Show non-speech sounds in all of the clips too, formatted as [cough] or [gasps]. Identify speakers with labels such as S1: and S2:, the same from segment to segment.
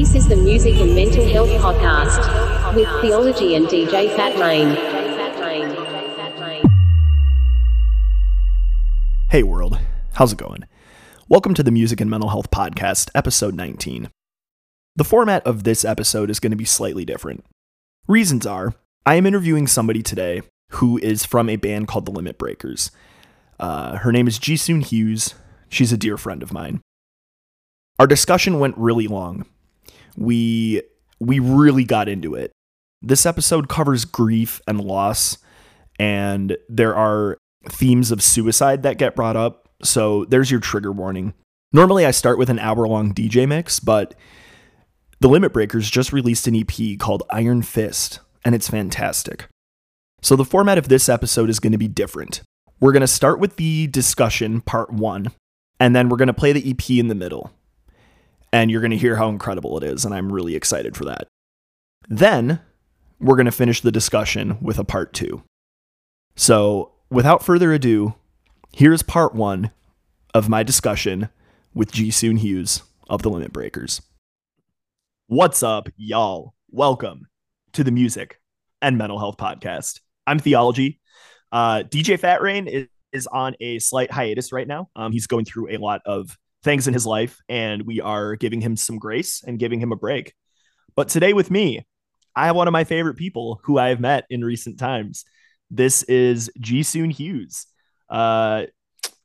S1: This is the Music and Mental Health Podcast with Theology and DJ Fat Rain.
S2: Hey world, how's it going? Welcome to the Music and Mental Health Podcast, episode 19. The format of this episode is going to be slightly different. Reasons are I am interviewing somebody today who is from a band called the Limit Breakers. Uh, her name is Jisun Hughes. She's a dear friend of mine. Our discussion went really long. We we really got into it. This episode covers grief and loss, and there are themes of suicide that get brought up. So there's your trigger warning. Normally, I start with an hour long DJ mix, but the Limit Breakers just released an EP called Iron Fist, and it's fantastic. So the format of this episode is going to be different. We're going to start with the discussion, part one, and then we're going to play the EP in the middle and you're going to hear how incredible it is, and I'm really excited for that. Then we're going to finish the discussion with a part two. So, without further ado, here's part one of my discussion with Jisun Hughes of the Limit Breakers. What's up, y'all? Welcome to the Music and Mental Health Podcast. I'm Theology. Uh, DJ Fat Rain is, is on a slight hiatus right now. Um, he's going through a lot of things in his life, and we are giving him some grace and giving him a break. But today with me, I have one of my favorite people who I have met in recent times. This is Jisun Hughes. Uh,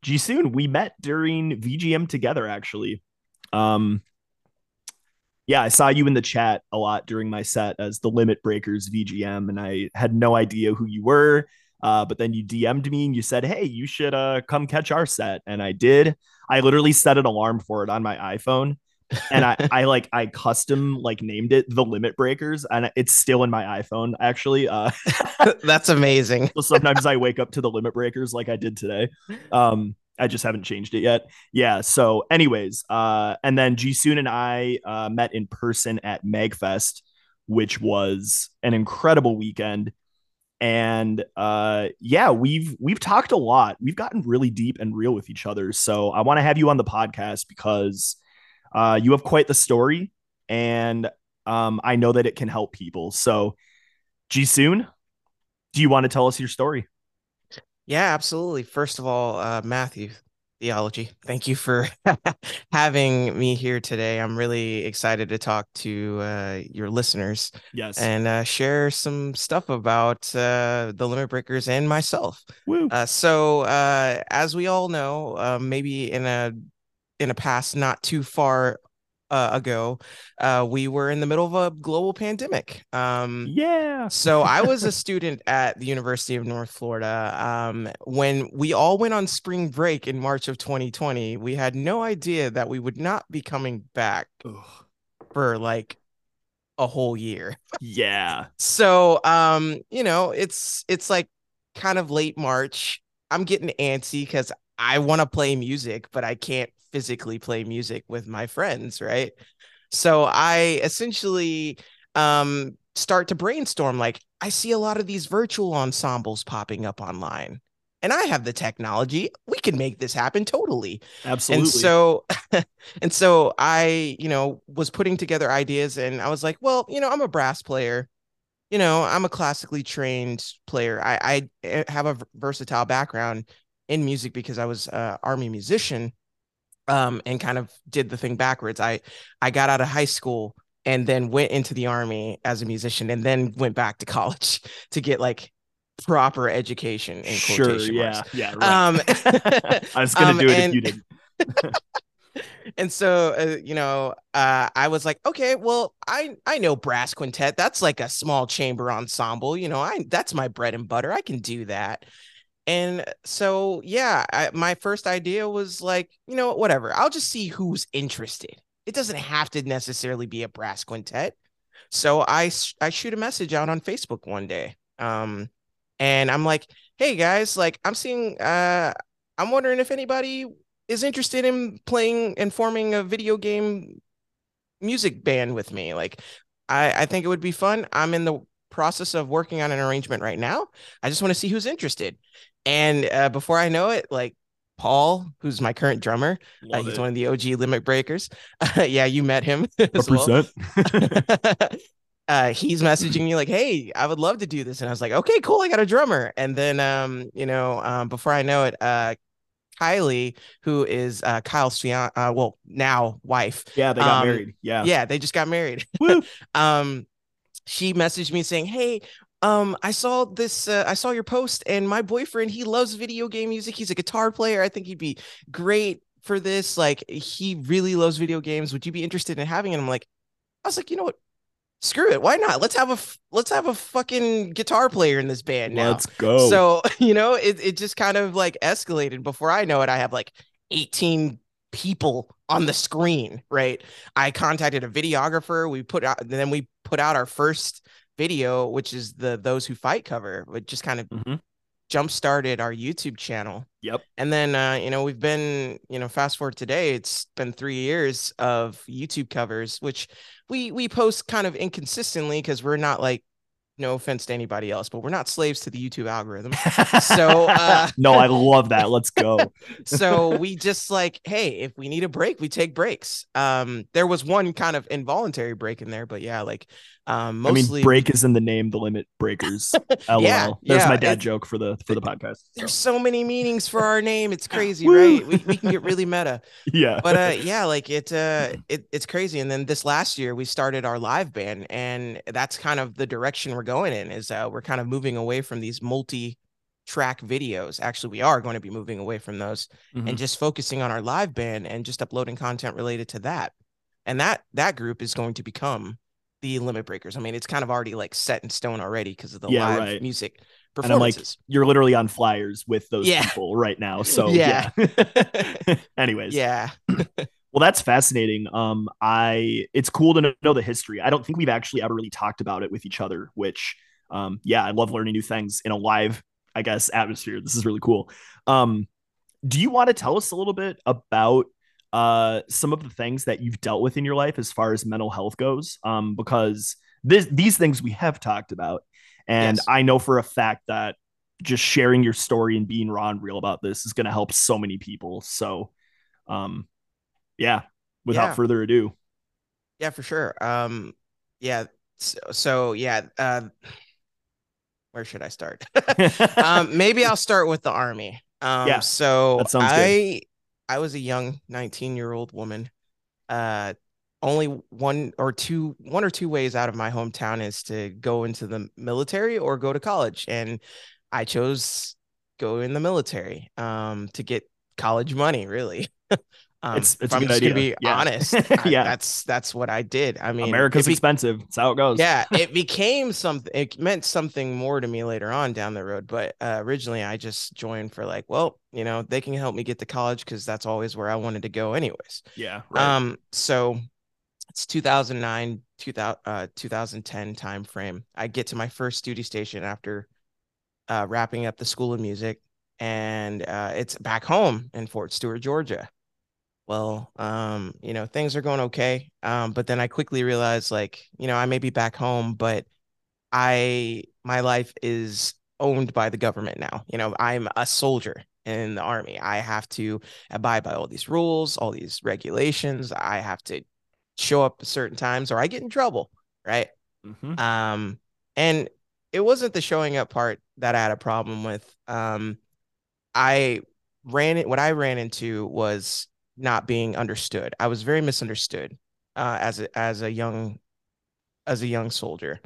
S2: Jisun, we met during VGM together, actually. Um, yeah, I saw you in the chat a lot during my set as the Limit Breakers VGM, and I had no idea who you were. Uh, but then you DM'd me and you said, "Hey, you should uh, come catch our set," and I did. I literally set an alarm for it on my iPhone, and I, [laughs] I like I custom like named it the Limit Breakers, and it's still in my iPhone actually. Uh, [laughs]
S3: That's amazing.
S2: so [laughs] sometimes I wake up to the Limit Breakers like I did today. Um, I just haven't changed it yet. Yeah. So, anyways, uh, and then Jisun and I uh, met in person at Magfest, which was an incredible weekend and uh yeah we've we've talked a lot. We've gotten really deep and real with each other. So i want to have you on the podcast because uh you have quite the story and um i know that it can help people. So Jisun do you want to tell us your story?
S3: Yeah absolutely. First of all uh matthew theology. Thank you for [laughs] having me here today. I'm really excited to talk to uh, your listeners.
S2: Yes.
S3: And uh, share some stuff about uh, the Limit Breakers and myself. Uh, so, uh, as we all know, uh, maybe in a in a past not too far uh, ago, uh, we were in the middle of a global pandemic. Um,
S2: yeah.
S3: so I was a [laughs] student at the University of North Florida. Um, when we all went on spring break in March of 2020, we had no idea that we would not be coming back Ugh. for like a whole year.
S2: Yeah.
S3: so, um, you know, it's it's like kind of late March. I'm getting antsy because I want to play music, but I can't physically play music with my friends, right? So I essentially um, start to brainstorm like I see a lot of these virtual ensembles popping up online. And I have the technology. We can make this happen totally.
S2: Absolutely.
S3: And so [laughs] and so I, you know, was putting together ideas and I was like, well, you know, I'm a brass player you know, I'm a classically trained player. I, I eh, have a versatile background in music because I was an army musician um, and kind of did the thing backwards. I I got out of high school and then went into the army as a musician and then went back to college [laughs] to get like proper education in
S2: sure,
S3: quotation
S2: yeah,
S3: marks.
S2: Yeah, right. Um, [laughs] I was gonna [laughs] um, do it and, if you didn't.
S3: and so uh, you know uh, i was like okay well i i know brass quintet that's like a small chamber ensemble you know i that's my bread and butter i can do that and so, yeah, I, my first idea was like, you know, whatever. I'll just see who's interested. It doesn't have to necessarily be a brass quintet. So I I shoot a message out on Facebook one day. Um and I'm like, "Hey guys, like I'm seeing uh I'm wondering if anybody is interested in playing and forming a video game music band with me. Like I I think it would be fun. I'm in the process of working on an arrangement right now. I just want to see who's interested. And uh, before I know it, like Paul, who's my current drummer. Uh, he's
S2: it.
S3: one of the OG limit breakers. [laughs] yeah, you met him. [laughs] as well. [laughs] Uh, he's messaging me like, "Hey, I would love to do this," and I was like, "Okay, cool, I got a drummer." And then, um, you know, um, before I know it, uh, Kylie, who is uh, Kyle's fian, uh, well, now wife,
S2: yeah, they got
S3: Um,
S2: married. Yeah.
S3: yeah, they just got married.
S2: Woo.
S3: um, she messaged me saying, "Hey." Um, I saw this. Uh, I saw your post, and my boyfriend he loves video game music. He's a guitar player. I think he'd be great for this. Like, he really loves video games. Would you be interested in having it? I'm like, I was like, you know what? Screw it. Why not? Let's have a let's have a fucking guitar player in this band now.
S2: Let's go.
S3: So, [laughs] you know, it, it just kind of like escalated. Before I know it, I have like 18 people on the screen, right? I contacted a videographer. We put out, then we put out our first video, which is the Those Who Fight cover, which just kind of
S2: Mhm.
S3: jump started our YouTube channel.
S2: Yep.
S3: And then, uh, you know, we've been, you know, fast forward today, it's been three years of YouTube covers, which we we post kind of inconsistently because we're not like, no offense to anybody else, but we're not slaves to the YouTube algorithm. So, uh, [laughs]
S2: no, I love that. Let's go. [laughs]
S3: so we just like, hey, if we need a break, we take breaks. Um, there was one kind of involuntary break in there, but yeah, like, um, mostly
S2: I mean, break is in the name. The limit breakers. [laughs] LOL.
S3: Yeah,
S2: There's
S3: yeah,
S2: my dad
S3: it's-
S2: joke for the for the podcast. So,
S3: there's so many meanings for our name. It's crazy, right? We, we can get really meta. [laughs]
S2: yeah.
S3: but uh [laughs] yeah like it uh it, it's crazy and then this last year we started our live band and that's kind of the direction we're going in is uh we're kind of moving away from these multi track videos actually we are going to be moving away from those
S2: Mhm.
S3: and just focusing on our live band and just uploading content related to that and that that group is going to become the limit breakers i mean it's kind of already like set in stone already because of the
S2: Yeah,
S3: live
S2: right.
S3: music
S2: And I'm like,
S3: performances
S2: You're literally on flyers with those
S3: Yeah.
S2: people right now. So [laughs]
S3: yeah
S2: yeah. [laughs] Anyways.
S3: yeah [clears throat]
S2: Well, that's fascinating. Um, I it's cool to know, know the history. I don't think we've actually ever really talked about it with each other, which um, yeah, I love learning new things in a live, I guess, atmosphere. This is really cool. Um, do you want to tell us a little bit about uh some of the things that you've dealt with in your life as far as mental health goes? Um, because this these things we have talked about, and
S3: Yes.
S2: I know for a fact that just sharing your story and being raw and real about this is going to help so many people. So, um, yeah, without
S3: Yeah.
S2: further ado.
S3: Yeah, for sure. Um, yeah. So, so yeah. Uh, where should I start? [laughs] um, maybe I'll start with the army. Um,
S2: Yeah,
S3: so
S2: that sounds good.
S3: I I was a young 19 year old woman. Uh, only one or two one or two ways out of my hometown is to go into the military or go to college, and I chose go in the military um to get college money really. [laughs] Um,
S2: It's- it's a
S3: I'm
S2: good idea.
S3: be
S2: Yeah.
S3: honest, [laughs] I-
S2: Yeah.
S3: that's that's what I did. I mean,
S2: America's
S3: be-
S2: expensive. That's how it goes.
S3: yeah, [laughs] it became something. It meant something more to me later on down the road. But uh, originally, I just joined for like, well, you know, they can help me get to college because that's always where I wanted to go, anyways.
S2: Yeah. Right.
S3: Um, so it's 2009, 2000, uh, 2010 time frame. I get to my first duty station after uh, wrapping up the School of Music, and uh, it's back home in Fort Stewart, Georgia. Well, um, you know, things are going okay. Um, but then I quickly realized, like, you know, I may be back home, but I my life is owned by the government now. You know, I'm a soldier in the army. I have to abide by all these rules, all these regulations. I have to show up at certain times or I get in trouble, right?
S2: Mhm.
S3: Um, and it wasn't the showing up part that I had a problem with. Um, I ran it. What I ran into was not being understood. I was very misunderstood uh, as a as a young as a young soldier.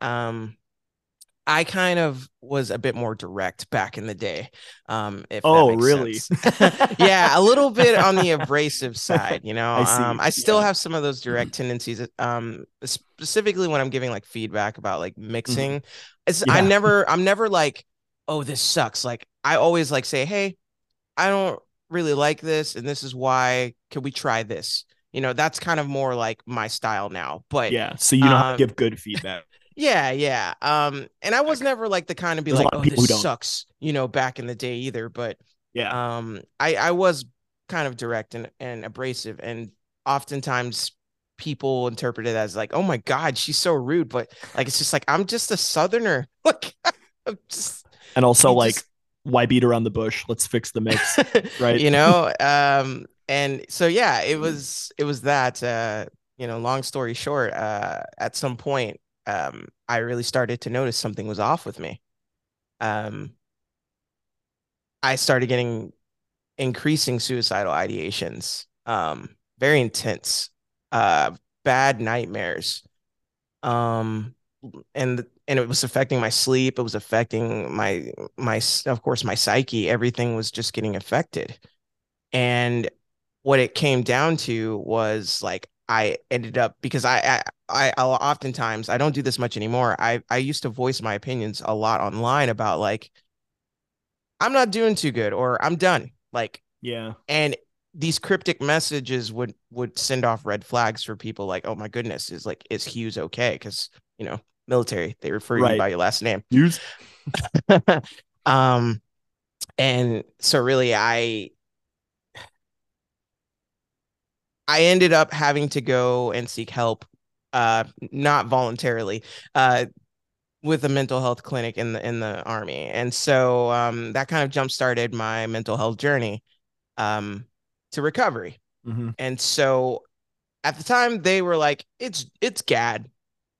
S3: Um, I kind of was a bit more direct back in the day. Um, if that
S2: Oh, really? [laughs]
S3: yeah, a little bit on the abrasive side, you know. [laughs]
S2: I see,
S3: Um, I still
S2: yeah.
S3: have some of those direct tendencies. Um, specifically when I'm giving like feedback about like mixing. I
S2: Mm-hmm. Yeah.
S3: never I'm never like, oh, this sucks. Like I always like say, hey, I don't really like this, and this is why. Can we try this? You know, that's kind of more like my style now. But
S2: yeah. So you know how
S3: um,
S2: to give good feedback. [laughs]
S3: yeah, yeah. Um, and I was never like the kind of be
S2: There's
S3: like, oh,
S2: who
S3: this sucks, you know, back in the day either. But
S2: Yeah.
S3: um, I I was kind of direct and and abrasive, and oftentimes people interpret it as like, oh my god, she's so rude. But like, it's just like I'm just a southerner. [laughs] Like, I'm just
S2: and also like
S3: just-
S2: why beat around the bush? Let's fix the mix. [laughs] Right.
S3: you know, [laughs] um, and so yeah, it was it was that. Uh, you know, long story short, uh, at some point, um, I really started to notice something was off with me. Um, I started getting increasing suicidal ideations, um, very intense, uh, bad nightmares, um, and and it was affecting my sleep. It was affecting my my of course my psyche. Everything was just getting affected, and what it came down to was like I ended up because I, I I oftentimes I don't do this much anymore. I I used to voice my opinions a lot online about like I'm not doing too good or I'm done. Like
S2: yeah.
S3: And these cryptic messages would would send off red flags for people like, "Oh my goodness, is like is Hughes okay?" cuz you know, military, they refer right. you by your last name.
S2: Hughes.
S3: um and so really I I ended up having to go and seek help, uh, not voluntarily, uh, with a mental health clinic in the in the army, and so um, that kind of jump started my mental health journey um, to recovery. Mm-hmm. And so at the time, they were like, "It's it's GAD,"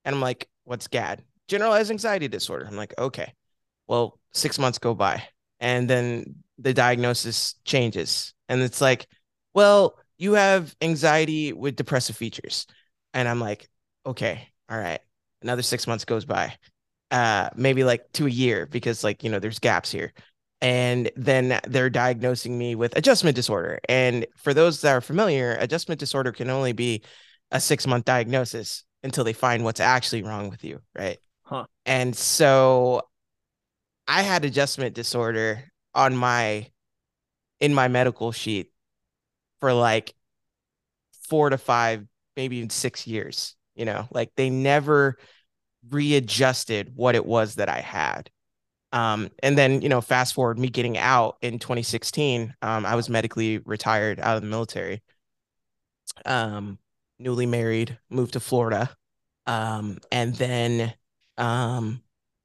S3: and I'm like, "What's GAD?" Generalized anxiety disorder. I'm like, "Okay." Well, six months go by, and then the diagnosis changes, and it's like, "Well." you have anxiety with depressive features. And I'm like, okay, all right. Another six months goes by, uh, maybe like to a year because like, you know, there's gaps here. And then they're diagnosing me with adjustment disorder. And for those that are familiar, adjustment disorder can only be a six month diagnosis until they find what's actually wrong with you. Right.
S2: Huh.
S3: And so I had adjustment disorder on my in my medical sheet for like four to five, maybe even six years. You know, like they never readjusted what it was that I had. Um, and then, you know, fast forward me getting out in 2016, um, I was medically retired out of the military. Um, newly married, moved to Florida. Um, and then um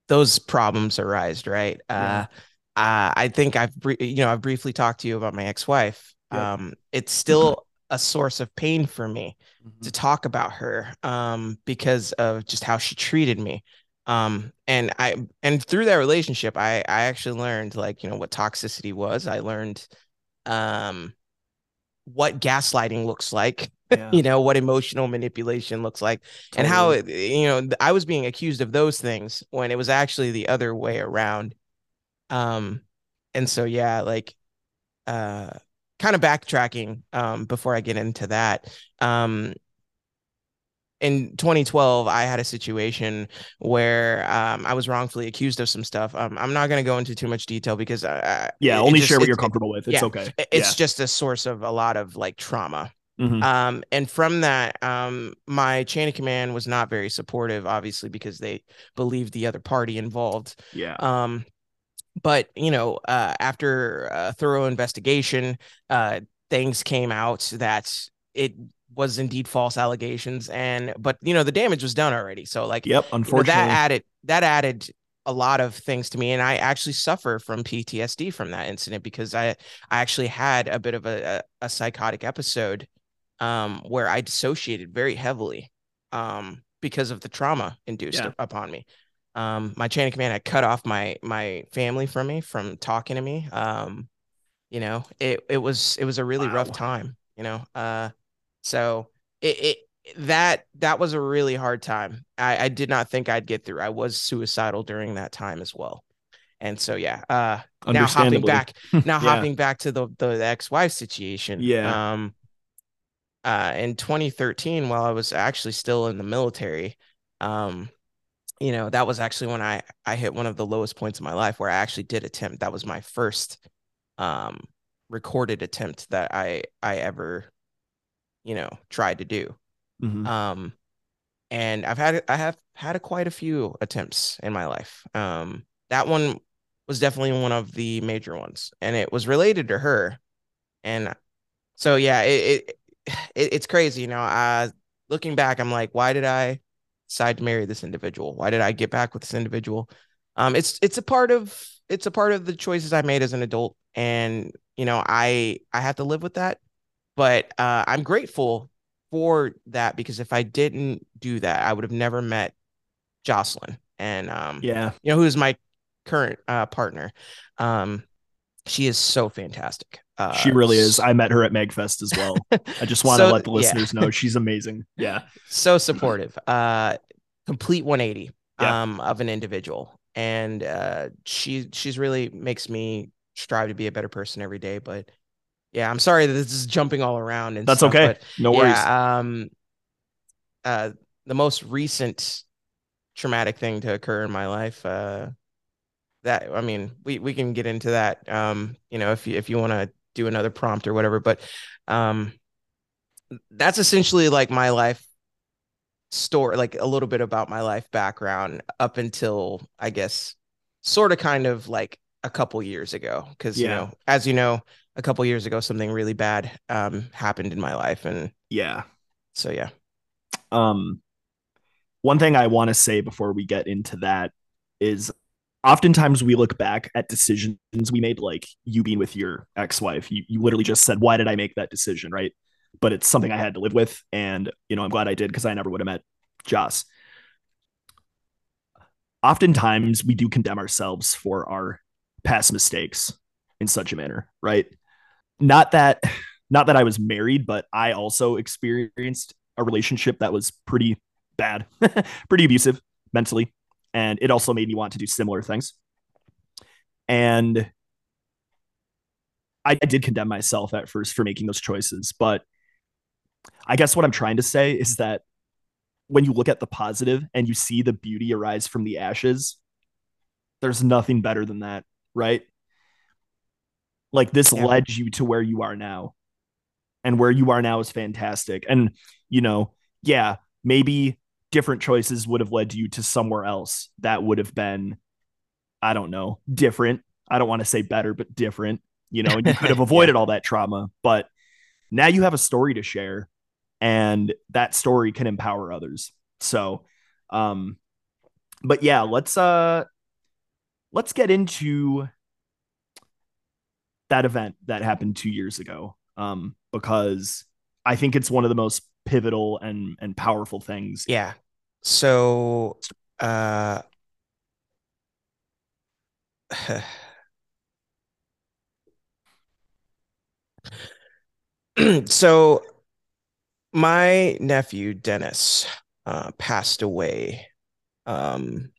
S3: those problems arise, right? Yeah. Uh, uh I think I've you know, I've briefly talked to you about my ex-wife um, it's still a source of pain for me mm-hmm. to talk about her um, because of just how she treated me. Um, and I and through that relationship, I I actually learned like you know what toxicity was. I learned um, what gaslighting looks like. [laughs] Yeah. you know what emotional manipulation looks like, totally. and how you know I was being accused of those things when it was actually the other way around. Um, and so yeah, like uh kind of backtracking um, before I get into that. Um, in 2012, I had a situation where um, I was wrongfully accused of some stuff. Um, I'm not going to go into too much detail because uh,
S2: yeah, only just, share what you're comfortable with. It's yeah, okay.
S3: It's yeah. just a source of a lot of like trauma. Mm-hmm. Um, and from that, um, my chain of command was not very supportive, obviously, because they believed the other party involved.
S2: Yeah.
S3: Um, but you know, uh, after a thorough investigation, uh, things came out that it was indeed false allegations, and but you know the damage was done already. So like,
S2: yep, unfortunately,
S3: you know, that added that added a lot of things to me, and I actually suffer from PTSD from that incident because I I actually had a bit of a a, a psychotic episode um, where I dissociated very heavily um, because of the trauma induced yeah. upon me um, my chain of command had cut off my my family from me from talking to me. Um, you know, it it was it was a really wow. rough time. You know, uh, so it, it that that was a really hard time. I, I did not think I'd get through. I was suicidal during that time as well. And so yeah, uh now hopping back now [laughs] yeah. hopping back to the the ex-wife situation.
S2: Yeah.
S3: Um uh in 2013 while I was actually still in the military, um you know, that was actually when I I hit one of the lowest points in my life where I actually did attempt. That was my first um recorded attempt that I I ever you know tried to do. Mm-hmm. Um and I've had I have had a, quite a few attempts in my life. Um that one was definitely one of the major ones and it was related to her. And so yeah, it, it, it it's crazy, you know. Uh looking back I'm like why did I decide to marry this individual? Why did I get back with this individual? Um, it's it's a part of it's a part of the choices I made as an adult, and you know, I I have to live with that. But uh, I'm grateful for that because if I didn't do that, I would have never met Jocelyn, and um,
S2: Yeah.
S3: you know, who is my current uh, partner. Um, she is so fantastic. Uh,
S2: She really is. I met her at Magfest as well. I just [laughs] want to
S3: So,
S2: let the
S3: yeah.
S2: listeners know she's amazing. [laughs] Yeah.
S3: so supportive uh complete 180
S2: Yeah.
S3: um of an individual and uh she she's really makes me strive to be a better person every day but yeah i'm sorry that this is jumping all around and
S2: That's
S3: stuff,
S2: okay. No worries.
S3: yeah um uh the most recent traumatic thing to occur in my life uh that i mean we we can get into that um you know if you if you want to do another prompt or whatever but um that's essentially like my life story like a little bit about my life background up until i guess sort of kind of like a couple years ago because you know as you know a couple years ago something really bad um happened in my life and
S2: Yeah.
S3: so yeah
S2: Um, one thing I want to say before we get into that is oftentimes we look back at decisions we made, like you being with your ex wife. You, you literally just said, Why did I make that decision? Right. But it's something I had to live with. And, you know, I'm glad I did because I never would have met Joss. Oftentimes we do condemn ourselves for our past mistakes in such a manner, right? Not that not that I was married, but I also experienced a relationship that was pretty bad, [laughs] pretty abusive mentally. And it also made me want to do similar things. And I, I did condemn myself at first for making those choices. But I guess what I'm trying to say is that when you look at the positive and you see the beauty arise from the ashes, there's nothing better than that, right? Like this
S3: Yeah.
S2: led you to where you are now. And where you are now is fantastic. And, you know, yeah, maybe different choices would have led you to somewhere else that would have been, I don't know, different. I don't want to say better, but different. You know, and you could have [laughs]
S3: Yeah.
S2: avoided all that trauma. But now you have a story to share, and that story can empower others. So, um, but yeah, let's uh let's get into that event that happened two years ago. Um, because I think it's one of the most pivotal and and powerful things.
S3: yeah so uh [sighs] so my nephew Dennis uh, passed away um,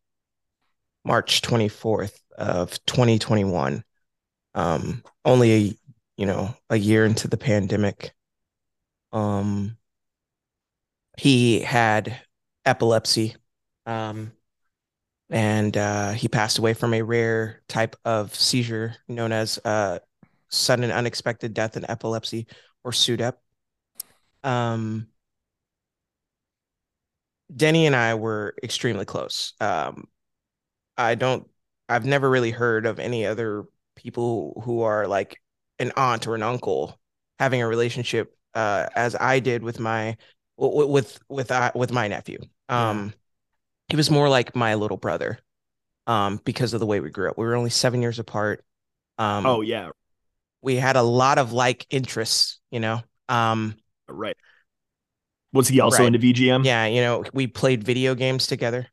S3: March 24th of 2021. Um, only a you know a year into the pandemic. Um, he had epilepsy, um, and uh, he passed away from a rare type of seizure known as uh, sudden unexpected death in epilepsy or SUDEP. Um, Denny and I were extremely close. Um, I don't, I've never really heard of any other people who are like an aunt or an uncle having a relationship uh, as I did with my with with uh, with my nephew. Um, he was more like my little brother, um, because of the way we grew up. We were only seven years apart. Um,
S2: Oh yeah,
S3: we had a lot of like interests, you know. Um,
S2: right. Was he also
S3: Right.
S2: into VGM?
S3: yeah, you know, we played video games together.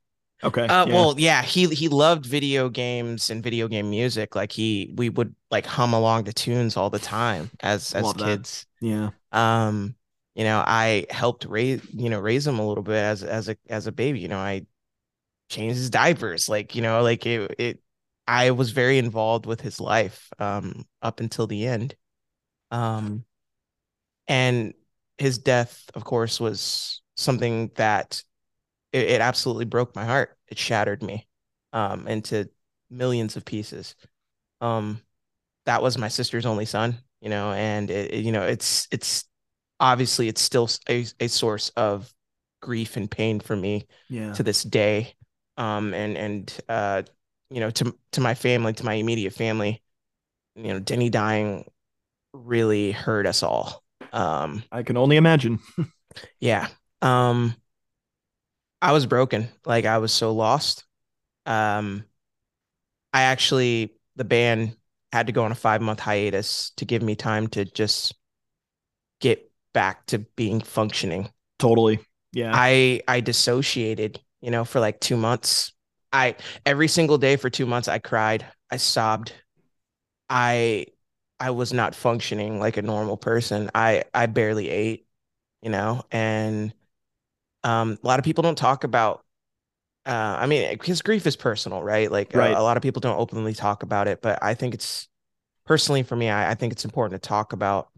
S2: Okay.
S3: Uh,
S2: yeah.
S3: well, yeah, he he loved video games and video game music. Like he, we would like hum along to tunes all the time as as
S2: Love that.
S3: kids.
S2: yeah.
S3: Um, you know, I helped raise you know raise him a little bit as as a as a baby. You know, I changed his diapers. Like you know, like it it. I was very involved with his life um up until the end. Um, and his death, of course, was something that it, it absolutely broke my heart. It shattered me um into millions of pieces. Um that was my sister's only son, you know, and it, it- you know, it's it's obviously it's still a, a source of grief and pain for me
S2: Yeah.
S3: to this day. Um and and uh you know to to my family, to my immediate family, you know, Denny dying really hurt us all. Um
S2: I can only imagine. [laughs]
S3: yeah. Um I was broken. Like I was so lost. Um I actually the band had to go on a five month hiatus to give me time to just back to being functioning.
S2: Totally. Yeah.
S3: I I dissociated, you know, for like two months. I every single day for two months I cried. I sobbed. I I was not functioning like a normal person. I I barely ate, you know, and um a lot of people don't talk about uh, I mean, because grief is personal, right? Like
S2: Right.
S3: A, a lot of people don't openly talk about it, but I think it's personally for me, I, I think it's important to talk about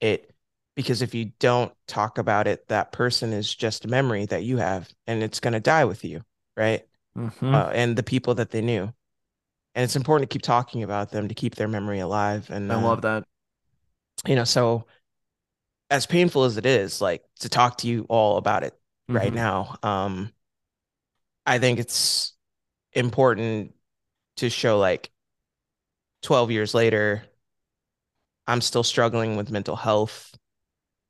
S3: it because if you don't talk about it, that person is just a memory that you have, and it's gonna die with you, right?
S2: Mhm.
S3: Uh, and the people that they knew, and it's important to keep talking about them to keep their memory alive. And
S2: I
S3: uh,
S2: love that.
S3: you know, so as painful as it is, like to talk to you all about it right
S2: Mhm.
S3: now. Um, I think it's important to show like 12 years later, I'm still struggling with mental health,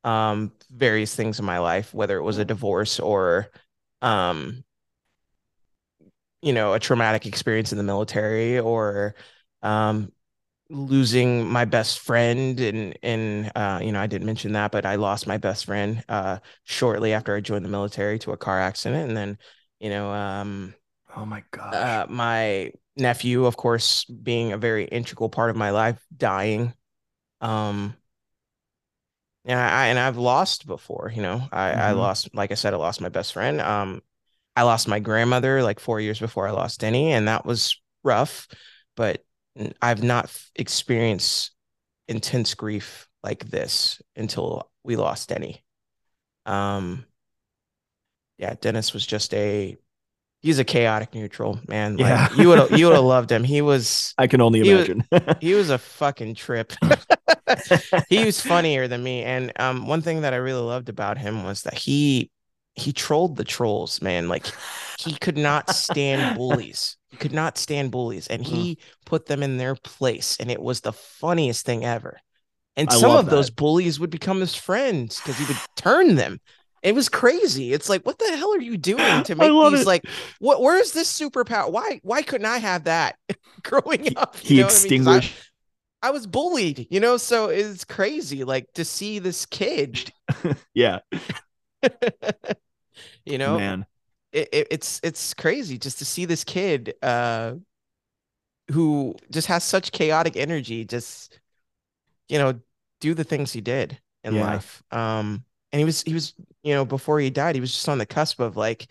S3: um, various things in my life, whether it was a divorce or, um, you know, a traumatic experience in the military or, um, losing my best friend and and uh you know I didn't mention that but I lost my best friend uh shortly after I joined the military to a car accident. And then you know um
S2: Oh my God,
S3: uh my nephew of course being a very integral part of my life dying um I and I've lost before you know I I
S2: Mhm.
S3: lost like I said I lost my best friend um I lost my grandmother like 4 years before I lost Denny and that was rough but I've not experienced intense grief like this until we lost Denny um yeah Dennis was just a he's a chaotic neutral man like
S2: Yeah.
S3: you would you would have [laughs] loved him he was
S2: I can only
S3: he was-
S2: imagine. [laughs]
S3: he was a fucking trip. [laughs] he was funnier than me. And um, one thing that I really loved about him was that he he trolled the trolls, man. Like he could not stand bullies. He could not stand bullies, and he put them in their place, and it was the funniest thing ever. And
S2: I
S3: some of those bullies would become his friends because he would turn them. It was crazy. It's like, what the hell are you doing [gasps] to make these
S2: it.
S3: like what where is this superpower? Why why couldn't I have that [laughs] growing up?
S2: he
S3: what I mean? I-
S2: extinguished.
S3: I was bullied, you know, so it's crazy like to see this kid, [laughs]
S2: yeah, [laughs]
S3: you know,
S2: man.
S3: it, it, it's it's crazy just to see this kid uh who just has such chaotic energy just you know do the things he did in
S2: Yeah.
S3: life. Um and he was he was, you know, before he died, he was just on the cusp of like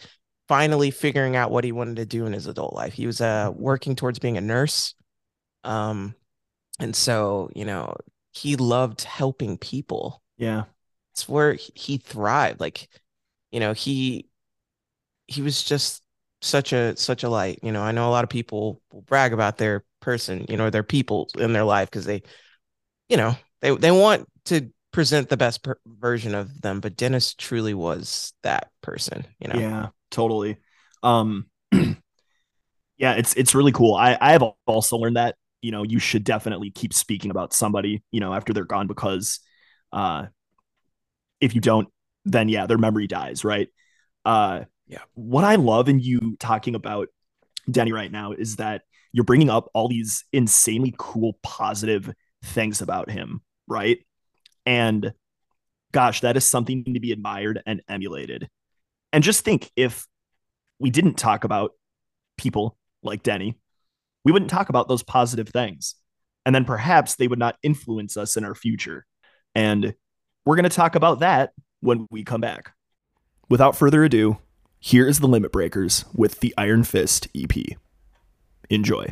S3: finally figuring out what he wanted to do in his adult life. He was uh working towards being a nurse. Um and so, you know, he loved helping people.
S2: Yeah,
S3: It's where he- thrived. Like, you know, he he was just such a such a light. You know, I know a lot of people will brag about their person, you know, their people in their life because they, you know, they they want to present the best per- version of them. But Dennis truly was that person. You know,
S2: yeah, totally. Um, [clears throat] yeah, it's it's really cool. I I have also learned that you know you should definitely keep speaking about somebody you know after they're gone because uh if you don't then yeah their memory dies right uh
S3: Yeah.
S2: what i love in you talking about denny right now is that you're bringing up all these insanely cool positive things about him right and gosh that is something to be admired and emulated and just think if we didn't talk about people like denny we wouldn't talk about those positive things. And then perhaps they would not influence us in our future. And we're going to talk about that when we come back. Without further ado, here is the Limit Breakers with the Iron Fist EP. Enjoy.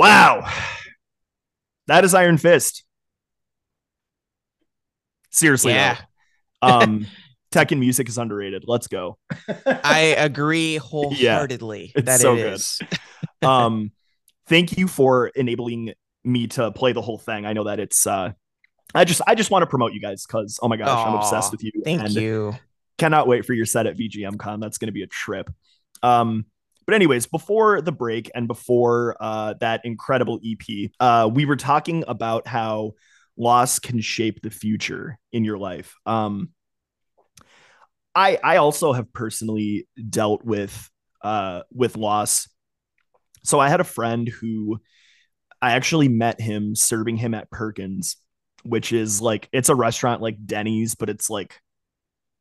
S2: Wow. That is Iron Fist. Seriously.
S3: Yeah. [laughs]
S2: Um Tekken music is underrated. Let's go.
S3: I agree [laughs] wholeheartedly
S2: it's
S3: that
S2: so
S3: it
S2: good.
S3: is. [laughs]
S2: um thank you for enabling me to play the whole thing. I know that it's uh I just I just want to promote you guys because oh my gosh, I'm obsessed with you.
S3: Thank
S2: and
S3: you.
S2: Cannot wait for your set at VGMCon. That's gonna be a trip. Um but anyways, before the break and before uh, that incredible EP, uh, we were talking about how loss can shape the future in your life. Um, I I also have personally dealt with uh, with loss. So I had a friend who I actually met him serving him at Perkins, which is like it's a restaurant like Denny's, but it's like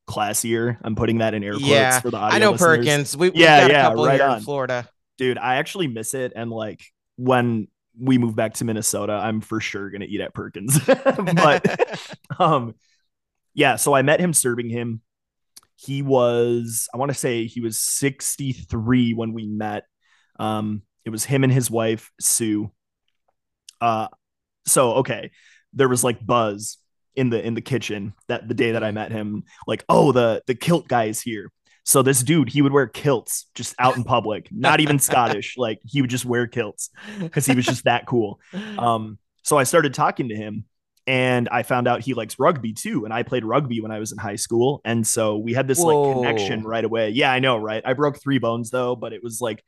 S2: classier. I'm putting that in air quotes
S3: Yeah,
S2: for the audio
S3: I know
S2: listeners
S3: Perkins. We,
S2: Yeah,
S3: got a
S2: yeah,
S3: couple
S2: right
S3: here
S2: on.
S3: in Florida.
S2: dude i actually miss it and like when we move back to minnesota i'm for sure gonna eat at perkins [laughs] but [laughs] um yeah so i met him serving him he was i want to say he was 63 when we met um it was him and his wife sue uh so okay there was like buzz in the in the kitchen that the day that i met him like oh the the kilt guy is here so this dude he would wear kilts just out in public not even scottish [laughs] like he would just wear kilts because he was just that cool um, so I started talking to him and I found out he likes rugby too. And I played rugby when I was in high school. And so we had this like connection right away. Yeah, I know, right? I broke three bones though, but it was like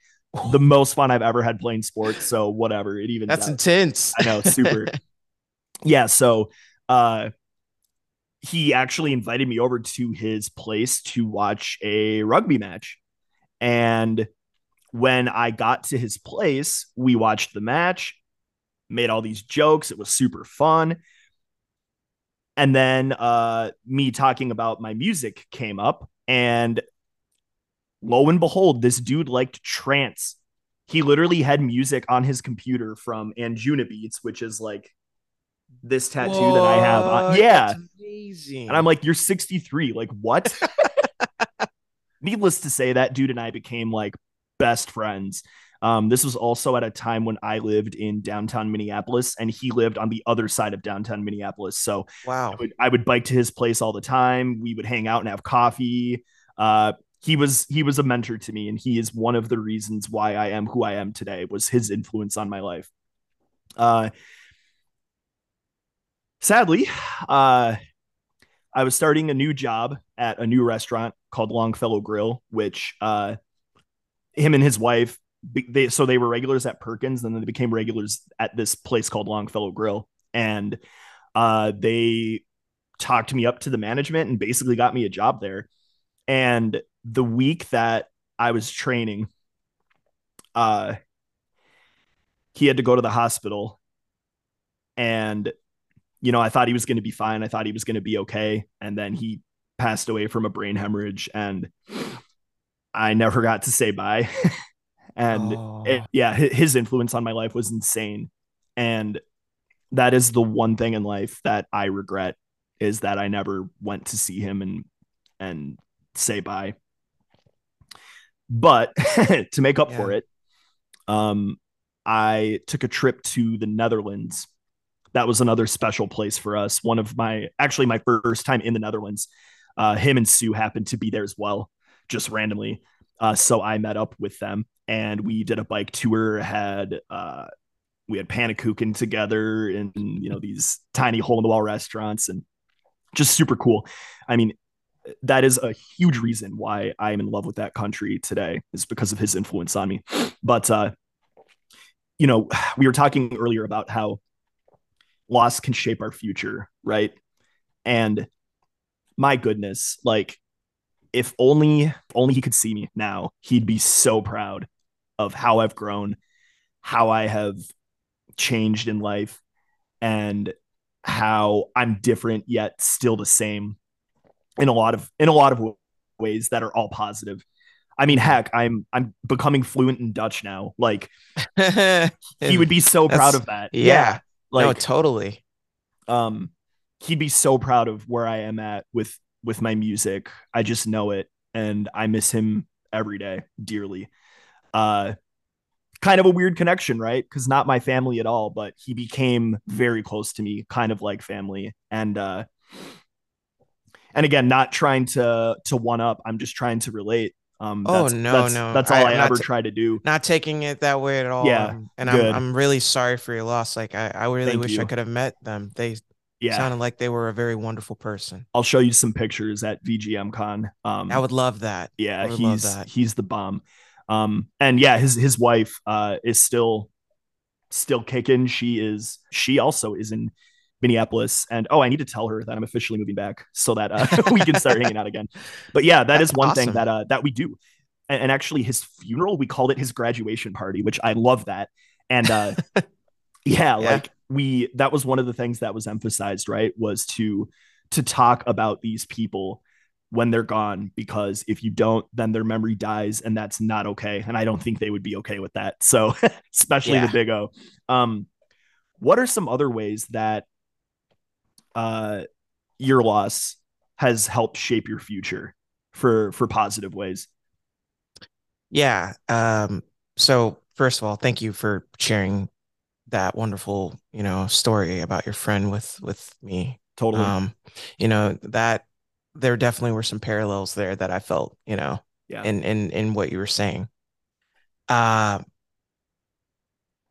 S2: the [laughs] most fun I've ever had playing sports. So whatever. It even
S3: That's intense.
S2: I know, super. [laughs] yeah, so uh he actually invited me over to his place to watch a rugby match. And when I got to his place, we watched the match, made all these jokes. It was super fun. And then uh me talking about my music came up and lo and behold, this dude liked trance. He literally had music on his computer from Anjunabeats, which is like this tattoo that I have. On. Yeah.
S3: Amazing.
S2: And I'm like, you're 63. Like, what? [laughs] Needless to say, that dude and I became like best friends. Um, this was also at a time when I lived in downtown Minneapolis and he lived on the other side of downtown Minneapolis. So
S3: wow.
S2: I would, I would bike to his place all the time. We would hang out and have coffee. Uh, he was he was a mentor to me, and he is one of the reasons why I am who I am today. Was his influence on my life. Uh, sadly, uh, I was starting a new job at a new restaurant called Longfellow Grill, which uh, him and his wife they so they were regulars at Perkins, and then they became regulars at this place called Longfellow Grill, and uh, they talked me up to the management and basically got me a job there. And the week that I was training, uh, he had to go to the hospital, and you know, I thought he was going to be fine. I thought he was going to be okay. And then he passed away from a brain hemorrhage. And I never got to say bye. [laughs] and
S3: Oh.
S2: it, yeah, his influence on my life was insane. And that is the one thing in life that I regret is that I never went to see him and, and say bye. But [laughs] to make up for it, um, I took a trip to the Netherlands that was another special place for us. One of my actually my first time in the Netherlands. Uh, him and Sue happened to be there as well, just randomly. Uh, so I met up with them and we did a bike tour. Had uh, we had pannekuchen together in you know these tiny hole in the wall restaurants and just super cool. I mean, that is a huge reason why I am in love with that country today is because of his influence on me. But uh, you know, [sighs] we were talking earlier about how loss can shape our future, right? And my goodness, like if only only he could see me now, he'd be so proud of how I've grown, how I have changed in life, and how I'm different yet still the same in a lot of in a lot of ways that are all positive. I mean, heck, I'm I'm becoming fluent in Dutch now. Like [laughs] he would be so proud of that.
S3: yeah.
S2: Like
S3: no, totally.
S2: um he'd be so proud of where I am at with with my music. I just know it and I miss him every day dearly. Uh kind of a weird connection, right? Because not my family at all, but he became very close to me, kind of like family. And uh and again, not trying to to one up. I'm just trying to relate. Um,
S3: Oh,
S2: that's,
S3: no,
S2: that's,
S3: no.
S2: That's all I,
S3: I-
S2: ever
S3: t-
S2: try to do.
S3: Not taking it that way at all.
S2: Yeah,
S3: um, and
S2: good.
S3: I'm I'm really sorry for your loss. Like I, I really
S2: Thank
S3: wish I could have met them. They
S2: Yeah,
S3: sounded like they were a very wonderful person.
S2: I'll show you some pictures at VGM Con. Um,
S3: I would love that.
S2: yeah,
S3: I would love
S2: he's
S3: that.
S2: he's the bomb. Um, and yeah, his his wife uh is still still kicking. She is she also is in Minneapolis. And oh, I need to tell her that I'm officially moving back so that uh, [laughs] we can start hanging out again. But yeah, that is
S3: That's
S2: one thing that uh that we do. And, and actually his funeral, we called it his graduation party, which I love that. And uh [laughs] yeah,
S3: Yeah.
S2: like we that was one of the things that was emphasized, right? Was to to talk about these people when they're gone because if you don't then their memory dies and that's not okay and i don't think they would be okay with that so [laughs] especially
S3: Yeah.
S2: the big o um what are some other ways that uh your loss has helped shape your future for for positive ways
S3: Yeah. Um, so first of all, thank you for sharing that wonderful, you know, story about your friend with with me.
S2: totally
S3: Um, you know, that there definitely were some parallels there that I felt, you know,
S2: yeah
S3: in in in what you were saying. Uh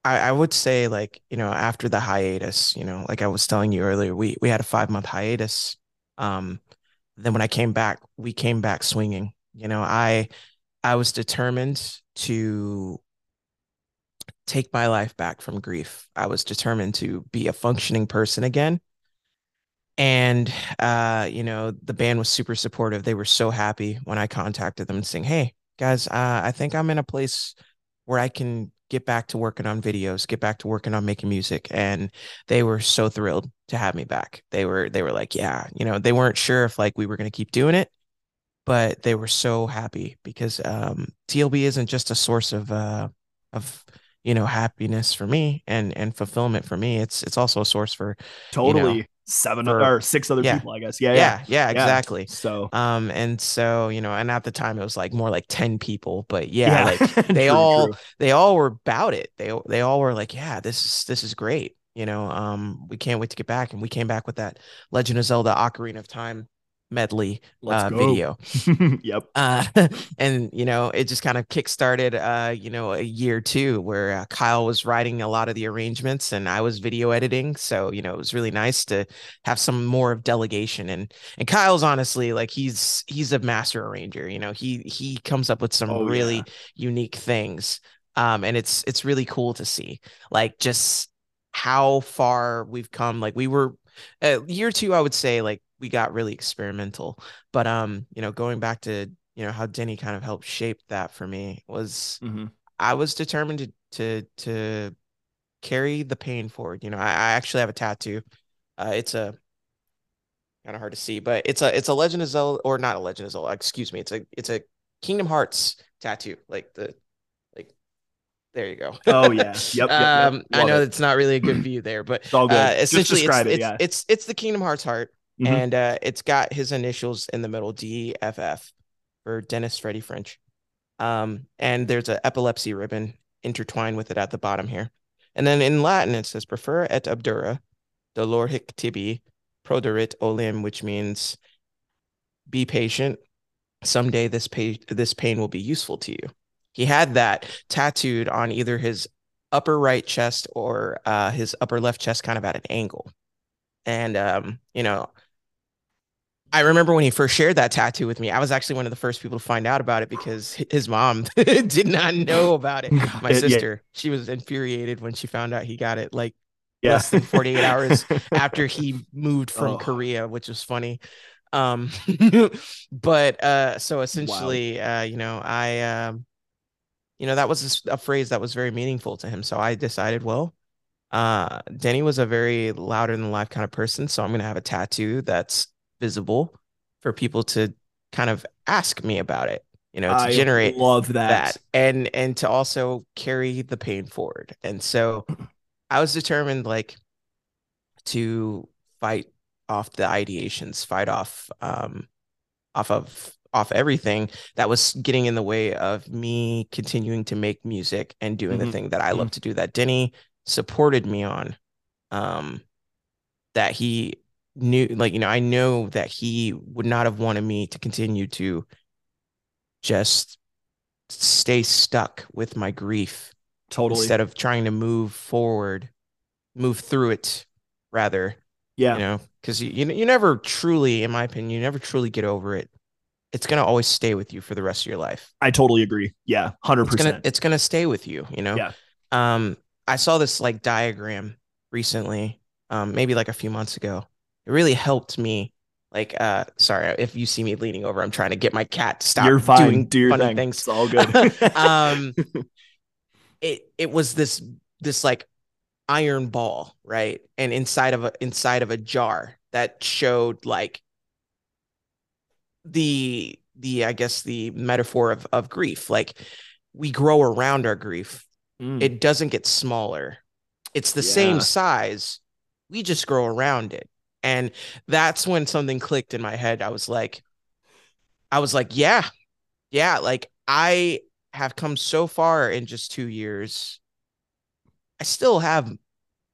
S3: I, I would say like, you know, after the hiatus, you know, like I was telling you earlier, we we had a five month hiatus. Um, then when I came back, we came back swinging. You know, I I was determined to take my life back from grief. I was determined to be a functioning person again. And uh, you know, the band was super supportive. They were so happy when I contacted them saying, "Hey, guys, uh, I think I'm in a place where I can get back to working on videos, get back to working on making music." And they were so thrilled to have me back. They were they were like, "Yeah, you know, they weren't sure if like we were going to keep doing it, but they were so happy because um, TLB isn't just a source of uh, of you know happiness for me and and fulfillment for me. It's it's also a source for
S2: totally seven
S3: for-
S2: or six other
S3: yeah.
S2: people i guess yeah
S3: yeah
S2: yeah,
S3: yeah, exactly.
S2: so
S3: Um, and so you know, and at the time it was like more like ten people, but yeah, like [laughs] they all
S2: true.
S3: they all were about it. They they all were like, yeah, this is this is great. You know, um, we can't wait to get back, and we came back with that Legend of Zelda: Ocarina of Time medley uh, video. [laughs]
S2: yep
S3: Uh, [laughs] and you know, it just kind of kickstarted, uh, you know, a year two where uh, Kyle was writing a lot of the arrangements and I was video editing. So you know, it was really nice to have some more of delegation. And and Kyle's honestly like he's he's a master arranger. You know, he he comes up with some
S2: Oh,
S3: really
S2: yeah.
S3: unique things. Um, and it's it's really cool to see, like just how far we've come. Like we were, uh, year two, I would say, like we got really experimental. But um, you know, going back to you know how Denny kind of helped shape that for me was
S2: Mhm.
S3: I was determined to to to carry the pain forward. You know, I, I actually have a tattoo. Uh, it's a kind of hard to see, but it's a it's a Legend of Zelda or not a Legend of Zelda. Excuse me. It's a it's a Kingdom Hearts tattoo. Like the like there you go.
S2: oh [laughs] yeah yep, yep, yep.
S3: um, I know
S2: it.
S3: it's not really a good view there, but
S2: it's all good
S3: uh,
S2: Just
S3: essentially
S2: describe
S3: it's,
S2: it
S3: it's,
S2: yeah
S3: it's it's the Kingdom Hearts heart,
S2: Mhm.
S3: and uh, it's got his initials in the middle, DFF, for Dennis Freddy French. Um, and there's an epilepsy ribbon intertwined with it at the bottom here, and then in Latin it says "Perfer et obdura, dolor hic tibi, proderit olim," which means be patient. Someday this pain this pain will be useful to you. He had that tattooed on either his upper right chest or uh, his upper left chest, kind of at an angle. And um, you know, I remember when he first shared that tattoo with me. I was actually one of the first people to find out about it because his mom [laughs] did not know about it. [laughs] My
S2: Yeah, yeah.
S3: sister, she was infuriated when she found out he got it like
S2: yeah
S3: less than 48 hours [laughs] after he moved from
S2: Oh.
S3: Korea, which was funny. Um, but uh, so essentially, uh, you know, I, um, you know, that was a phrase that was very meaningful to him. So I decided, well, uh, Denny was a very louder than life kind of person, so I'm gonna have a tattoo that's visible for people to kind of ask me about it. You know, to
S2: I
S3: generate
S2: love that,
S3: that and and to also carry the pain forward and so i was determined like to fight off the ideations fight off um off of off everything that was getting in the way of me continuing to make music and doing
S2: Mhm.
S3: the thing that I love to do that Denny supported me on. Um that he knew like you know, I know that he would not have wanted me to continue to just stay stuck with my grief
S2: Totally.
S3: instead of trying to move forward, move through it rather
S2: yeah.
S3: you know because you, you you never truly in my opinion you never truly get over it it's going to always stay with you for the rest of your life
S2: I totally agree. Yeah. 100%.
S3: it's going to it's to stay with you you know
S2: Yeah.
S3: um i saw this like diagram recently um maybe like a few months ago it really helped me like uh sorry if you see me leaning over i'm trying to get my cat to stop
S2: You're fine.
S3: doing
S2: Do your
S3: funny
S2: thing.
S3: things
S2: It's all good. [laughs] [laughs]
S3: um it it was this this like iron ball right and inside of a inside of a jar that showed like the the i guess the metaphor of of grief like we grow around our grief
S2: Mm.
S3: it doesn't get smaller it's the
S2: Yeah.
S3: same size we just grow around it and that's when something clicked in my head i was like i was like yeah yeah like i have come so far in just 2 years i still have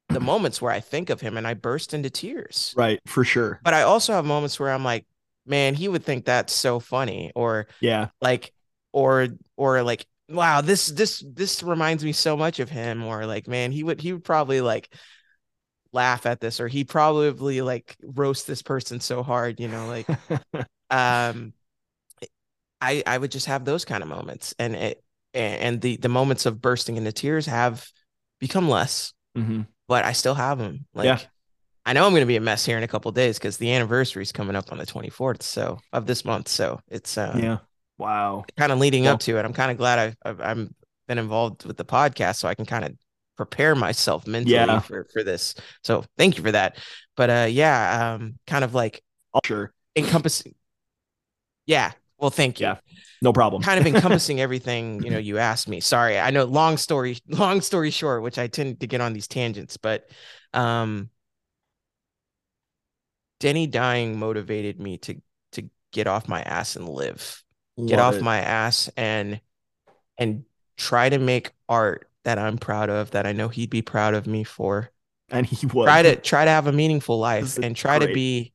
S3: the moments where i think of him and i burst into tears
S2: right. For sure.
S3: but i also have moments where i'm like man he would think that's so funny or
S2: Yeah.
S3: like or or like wow this this this reminds me so much of him or like man he would he would probably like laugh at this or he probably like roast this person so hard you know like [laughs] um i i would just have those kind of moments and it and the the moments of bursting into tears have become less
S2: hmm
S3: but i still have them like
S2: Yeah.
S3: i know i'm going to be a mess here in a couple days because the anniversary is coming up on the 24th so of this month so it's uh
S2: Yeah. Wow.
S3: kind of leading up to it. I'm kind of glad I've, I've I'm been involved with the podcast, so I can kind of prepare myself mentally
S2: Yeah.
S3: for for this. So thank you for that. But uh, yeah, um, kind of like
S2: sure.
S3: encompassing. Yeah. Well, thank you.
S2: Yeah. No problem.
S3: Kind of [laughs] encompassing everything you know you asked me. Sorry, I know. Long story. [laughs] Long story short, which I tend to get on these tangents, but um, Denny dying motivated me to to get off my ass and live get off
S2: it.
S3: my ass and and try to make art that I'm proud of that I know he'd be proud of me for.
S2: and he [laughs] would
S3: Try to try to have a meaningful life and try to be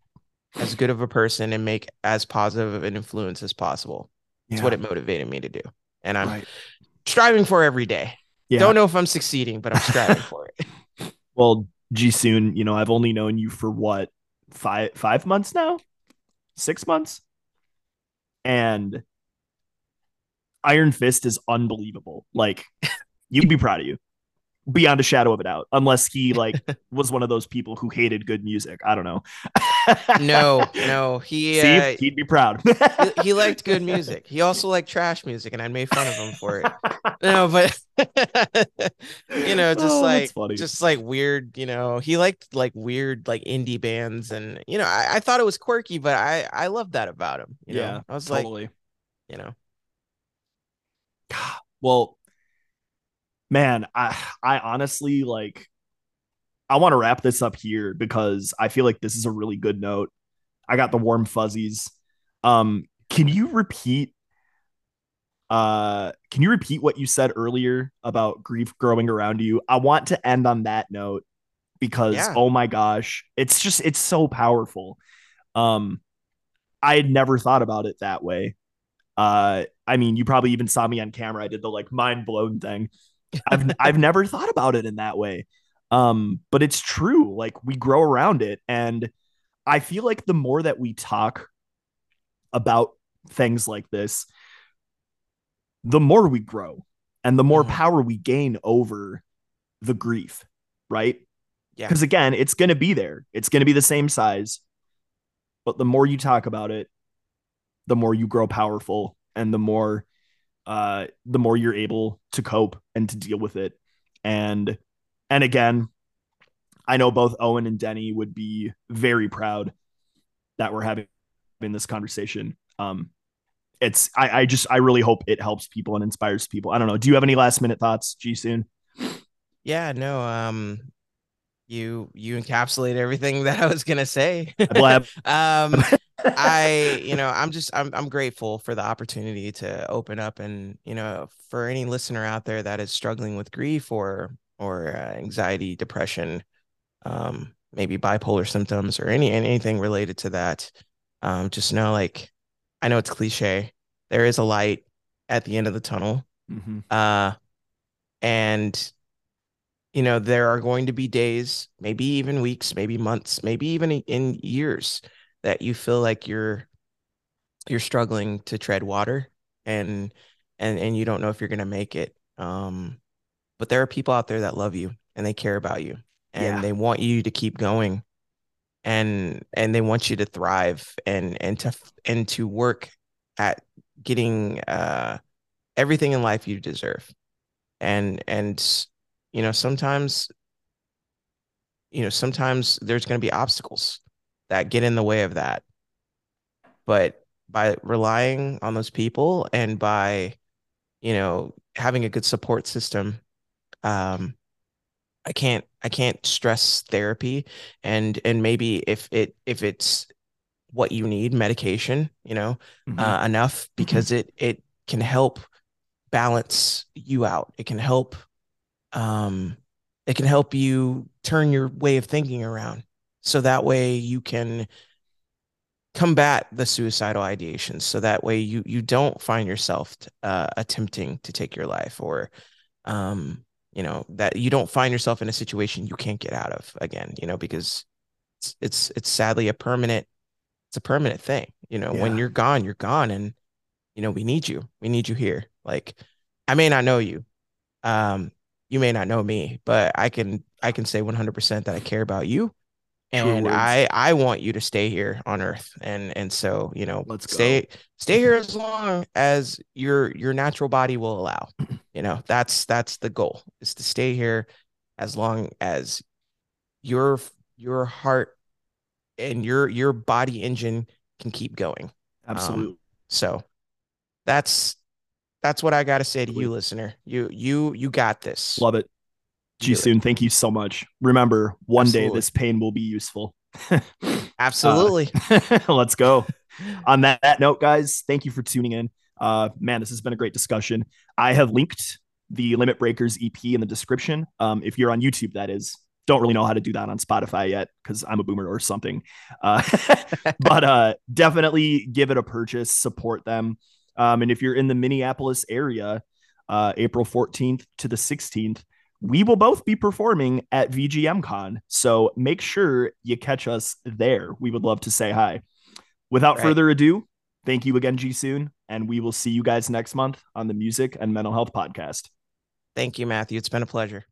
S3: as good of a person and make as positive of an influence as possible. It's
S2: Yeah.
S3: what it motivated me to do. And I'm
S2: Right.
S3: striving for every day.
S2: Yeah.
S3: Don't know if I'm succeeding, but I'm striving for it. [laughs]
S2: Well, Jisun, you know, I've only known you for what five five months now, six months, and Iron Fist is unbelievable. Like, you can be proud of you, beyond a shadow of a doubt. Unless he like [laughs] was one of those people who hated good music. I don't know.
S3: No, [laughs] no. He
S2: See,
S3: uh,
S2: he'd be proud.
S3: he, he liked good music. He also liked trash music, and I made fun of him for it. No, but [laughs] you know, just
S2: Oh,
S3: like just like weird, you know, he liked like weird like indie bands, and you know, I, I thought it was quirky, but I I loved that about him. You
S2: yeah,
S3: know, I was like,
S2: totally.
S3: you know,
S2: Well, man, I I honestly like I want to wrap this up here because I feel like this is a really good note. I got the warm fuzzies. Um, can you repeat uh can you repeat what you said earlier about grief growing around you? I want to end on that note because
S3: Yeah.
S2: oh my gosh, it's just it's so powerful. Um I had never thought about it that way. Uh I mean, you probably even saw me on camera. I did the like mind blown thing. I've [laughs] I've never thought about it in that way. Um, but it's true. Like we grow around it, and I feel like the more that we talk about things like this, the more we grow, and the more
S3: Mhm.
S2: power we gain over the grief. Right?
S3: Yeah.
S2: Because again, it's gonna be there. It's gonna be the same size, but the more you talk about it, the more you grow powerful, and the more uh, the more you're able to cope and to deal with it. And and again, I know both Owen and Denny would be very proud that we're having in this conversation. Um, it's I, I just I really hope it helps people and inspires people. I don't know. Do you have any last minute thoughts, Jisun?
S3: yeah, no, um, you you encapsulate everything [laughs] that I was gonna say.
S2: Blab. [laughs]
S3: um, I you know I'm just I'm I'm grateful for the opportunity to open up and you know for any listener out there that is struggling with grief or or uh, anxiety, depression, um, maybe bipolar symptoms or any anything related to that, um, just know like I know it's cliche. There is a light at the end of the tunnel.
S2: Mm-hmm.
S3: Uh, and you know there are going to be days, maybe even weeks, maybe months, maybe even in years that you feel like you're you're struggling to tread water and and and you don't know if you're going to make it. Um, but there are people out there that love you and they care about you and
S2: Yeah.
S3: they want you to keep going and and they want you to thrive and and to and to work at getting uh everything in life you deserve and and you know sometimes you know sometimes there's going to be obstacles that get in the way of that. But by relying on those people and by you know having a good support system um i can't i can't stress therapy and and maybe if it if it's what you need medication you know
S2: Mhm.
S3: uh, enough because it it can help balance you out. It can help um it can help you turn your way of thinking around. So that way you can combat the suicidal ideations. So that way you you don't find yourself uh, attempting to take your life or um you know that you don't find yourself in a situation you can't get out of again you know because it's it's, it's sadly a permanent it's a permanent thing. You know when you're gone you're gone and you know we need you. We need you here. Like i may not know you um you may not know me but i can i can say 100% that i care about you. And i i want you to stay here on earth. And and so you know
S2: Let's go.
S3: stay stay [laughs] here as long as your your natural body will allow. [clears throat] You know that's that's the goal is to stay here as long as your your heart and your your body engine can keep going.
S2: Um, Absolutely.
S3: so that's that's what i got to say to you listener you you you got this
S2: Love it.
S3: It.
S2: Jisun, thank you so much. Remember, one day this pain will be useful. [laughs]
S3: absolutely [laughs]
S2: Let's go. On that, that note, guys, thank you for tuning in. Uh, man, this has been a great discussion. I have linked the Limit Breakers EP in the description. Um, if you're on YouTube, that is. Don't really know how to do that on Spotify yet because I'm a boomer or something. Uh, [laughs] but uh, definitely give it a purchase, support them. Um, and if you're in the Minneapolis area, uh, April 14th to the 16th, we will both be performing at VGM Con. So make sure you catch us there. We would love to say hi. Without
S3: Right.
S2: further ado, thank you again, Jisun, and we will see you guys next month on the Music and Mental Health Podcast.
S3: thank you matthew it's been a pleasure